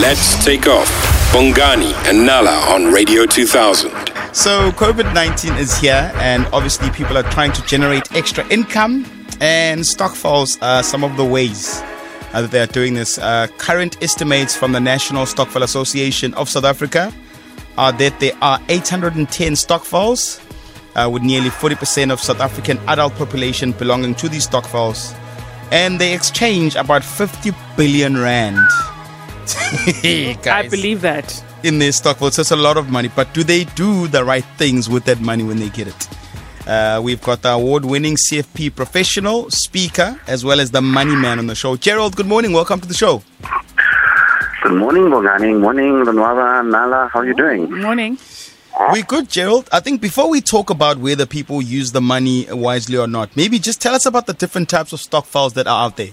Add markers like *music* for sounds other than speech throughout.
Let's take off. Bongani and Nala on Radio 2000. So, COVID 19 is here, and obviously, people are trying to generate extra income, and stokvels are some of the ways uh, that they are doing this. Uh, current estimates from the National Stokvel Association of South Africa are that there are 810 stokvels, uh, with nearly 40% of South African adult population belonging to these stokvels, and they exchange about 50 billion rand. *laughs* I believe that. in their stockpile. So it's a lot of money. But do they do the right things with that money when they get it? Uh, we've got the award winning CFP professional, speaker, as well as the money man on the show. Gerald, good morning. Welcome to the show. Good morning, Bongani. Morning, Lonwaba, Nala. How are you doing? Morning. We're good, Gerald. I think before we talk about whether people use the money wisely or not, maybe just tell us about the different types of stokvels that are out there.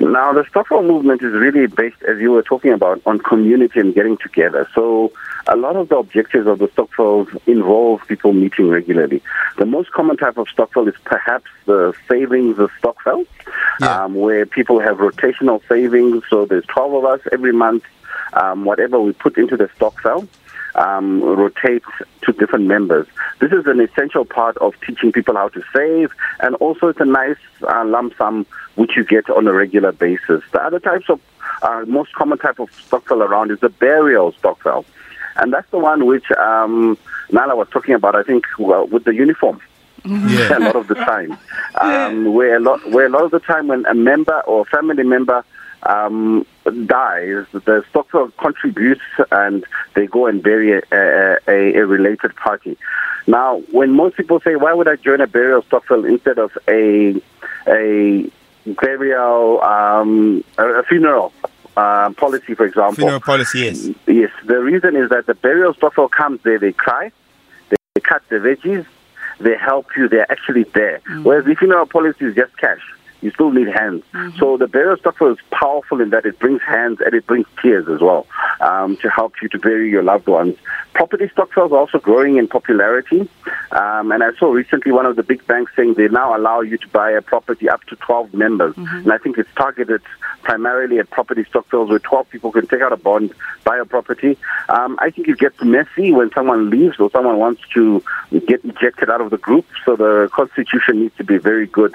Now, the stokvel movement is really based, as you were talking about, on community and getting together. So, a lot of the objectives of the stokvel involve people meeting regularly. The most common type of stokvel is perhaps the savings of stokvel, Yeah. um, where people have rotational savings. So, there's 12 of us every month. Um, whatever we put into the stokvel um, rotates to different members. This is an essential part of teaching people how to save, and also it's a nice uh, lump sum which you get on a regular basis. The other types of uh, most common type of stokvel around is the burial stokvel, and that's the one which um, Nala was talking about. I think well, with the uniform Yeah. *laughs* a lot of the time. Um, where a lot, where a lot of the time when a member or family member um, dies, the stokvel contributes and they go and bury a, a, a, a related party. Now, when most people say, "Why would I join a burial stokvel instead of a a burial um, a, a funeral?" Uh, policy, for example. Funeral policy, yes. Yes, the reason is that the burial stokvel comes there, they cry, they, they cut the veggies, they help you, they're actually there. Whereas the funeral policy is just cash. You still need hands. Mm-hmm. So the burial stokvel is powerful in that it brings hands and it brings tears as well um, to help you to bury your loved ones. Property stokvels are also growing in popularity. Um, and I saw recently one of the big banks saying they now allow you to buy a property up to 12 members. And I think it's targeted primarily at property stokvels where 12 people can take out a bond, buy a property. Um, I think it gets messy when someone leaves or someone wants to get ejected out of the group. So the constitution needs to be very good.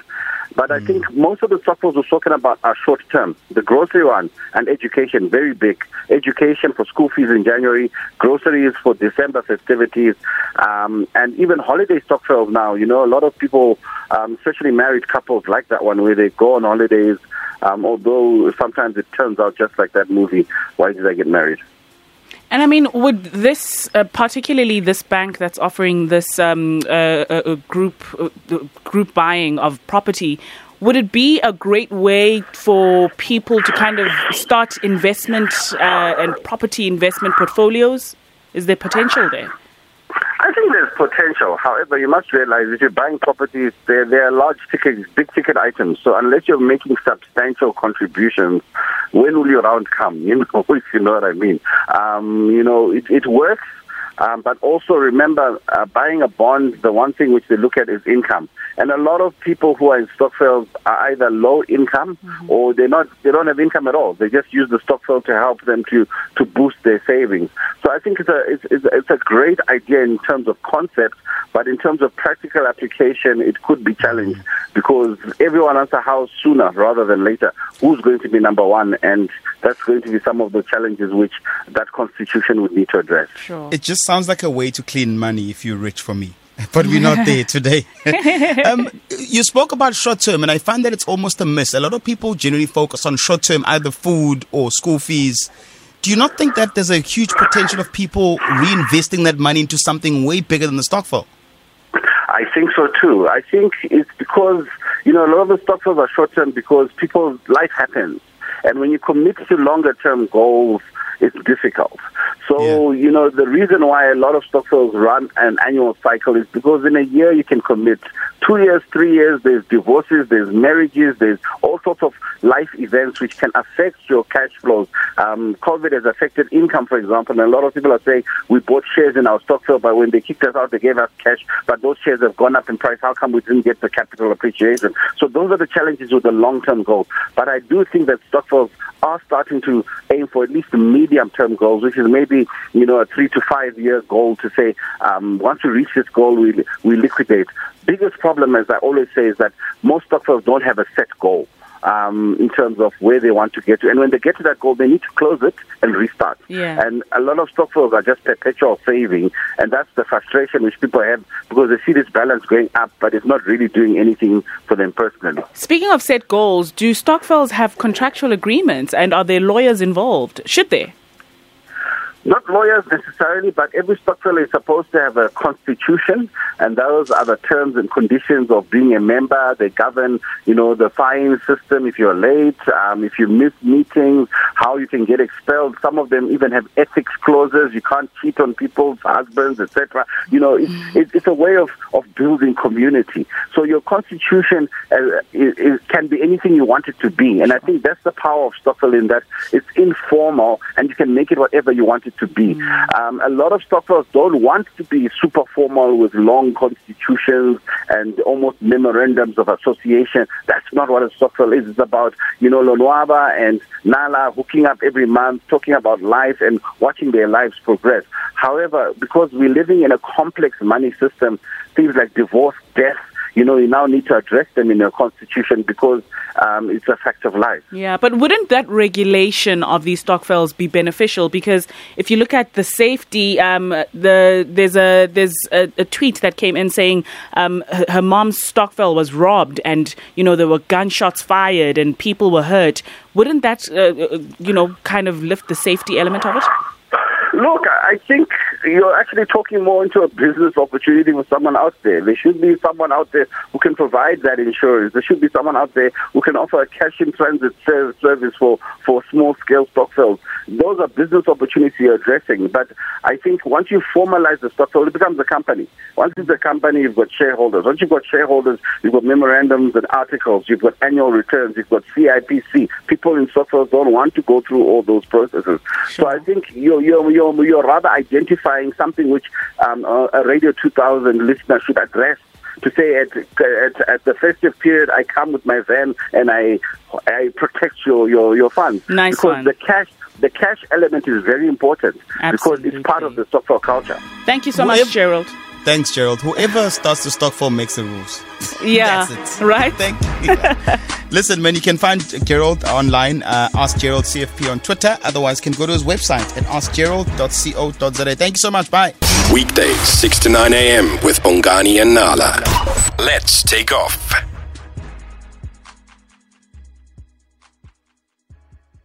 But I think most of the stokvels we're talking about are short term. The grocery one and education, very big. Education for school fees in January, groceries for December festivities, um, and even holiday stokvels now. You know, a lot of people, um, especially married couples, like that one where they go on holidays. Um, although sometimes it turns out just like that movie, Why Did I Get Married? And I mean, would this, uh, particularly this bank that's offering this um, uh, uh, group uh, group buying of property, would it be a great way for people to kind of start investment uh, and property investment portfolios? Is there potential there? I think there's potential. However, you must realize if you're buying properties, they're, they're large ticket, big ticket items. So unless you're making substantial contributions, when will your round come? *laughs* You know, if you know what I mean. Um, you know, it, it works. Um, but also remember, uh, buying a bond, the one thing which they look at is income. And a lot of people who are in stokvels are either low income or they're not, they don't have income at all. They just use the stokvel to help them to, to boost their savings. So I think it's a, it's, it's, it's a great idea in terms of concept, but in terms of practical application, it could be challenged because everyone wants a house sooner rather than later. Who's going to be number one? And that's going to be some of the challenges which that constitution would need to address. Sure. It just sounds like a way to clean money if you're rich for me. *laughs* But we're not there today. *laughs* um, you spoke about short term, and I find that it's almost a miss. A lot of people generally focus on short term, either food or school fees. Do you not think that there's a huge potential of people reinvesting that money into something way bigger than the stokvel? I think so too. I think it's because, you know, a lot of the stocks are short term because people's life happens. And when you commit to longer term goals, it's difficult. So, you know, the reason why a lot of stokvels run an annual cycle is because in a year you can commit two years, three years, there's divorces, there's marriages, there's all sorts of life events which can affect your cash flows. Um, COVID has affected income, for example, and a lot of people are saying we bought shares in our stokvel, but when they kicked us out, they gave us cash, but those shares have gone up in price. How come we didn't get the capital appreciation? So those are the challenges with the long-term goals. But I do think that stokvels are starting to aim for at least the medium-term goals, which is maybe you know a three to five-year goal to say um, once we reach this goal, we we liquidate. Biggest problem, as I always say, is that most stokvels don't have a set goal um, in terms of where they want to get to. And when they get to that goal, they need to close it and restart. Yeah. And a lot of stokvels are just perpetual saving, and that's the frustration which people have because they see this balance going up, but it's not really doing anything for them personally. Speaking of set goals, do stokvels have contractual agreements and are there lawyers involved? Should there? Not lawyers necessarily, but every stokvel is supposed to have a constitution, and those are the terms and conditions of being a member. They govern, you know, the fine system if you're late, um, if you miss meetings, how you can get expelled. Some of them even have ethics clauses. You can't cheat on people's husbands, etc. You know, it, it, it's a way of, of building community. So your constitution uh, can be anything you want it to be, and I think that's the power of stokvel in that it's informal and you can make it whatever you want it to be. Um, a lot of stokvels don't want to be super formal with long constitutions and almost memorandums of association. That's not what a stokvel is. It's about, you know, Lonwaba and Nala hooking up every month, talking about life and watching their lives progress. However, because we're living in a complex money system, things like divorce, death, you know, you now need to address them in your constitution because um, it's a fact of life. Yeah, but wouldn't that regulation of these stokvels be beneficial? Because if you look at the safety, um, the there's a there's a, a, tweet that came in saying um, her, her mom's stokvel was robbed, and you know there were gunshots fired and people were hurt. Wouldn't that uh, uh you know kind of lift the safety element of it? Look, I think you're actually talking more into a business opportunity with someone out there. There should be someone out there who can provide that insurance. There should be someone out there who can offer a cash in transit service for, for small scale stokvels. Those are business opportunities you're addressing. But I think once you formalize the stokvel, it becomes a company. Once it's a company, you've got shareholders. Once you've got shareholders, you've got memorandums and articles, you've got annual returns, you've got CIPC. People in stokvels don't want to go through all those processes. Sure. So I think you're, you're, you're, you're rather identifying something which um, a Radio 2000 listener should address to say at, at, at the festive period, I come with my van and I I protect your your, your funds nice because one. the cash the cash element is very important Absolutely. because it's part of the stokvel culture. Thank you so much, Gerald. Thanks, Gerald. Whoever starts the stokvel makes the rules. Yeah, *laughs* That's it. right. Thank you. *laughs* Listen, man, you can find Gerald online. Uh, Ask Gerald CFP on Twitter. Otherwise, can go to his website at askgerald.co.za. Thank you so much. Bye. Weekdays, 6 to 9 a.m. with Bongani and Nala. Let's take off.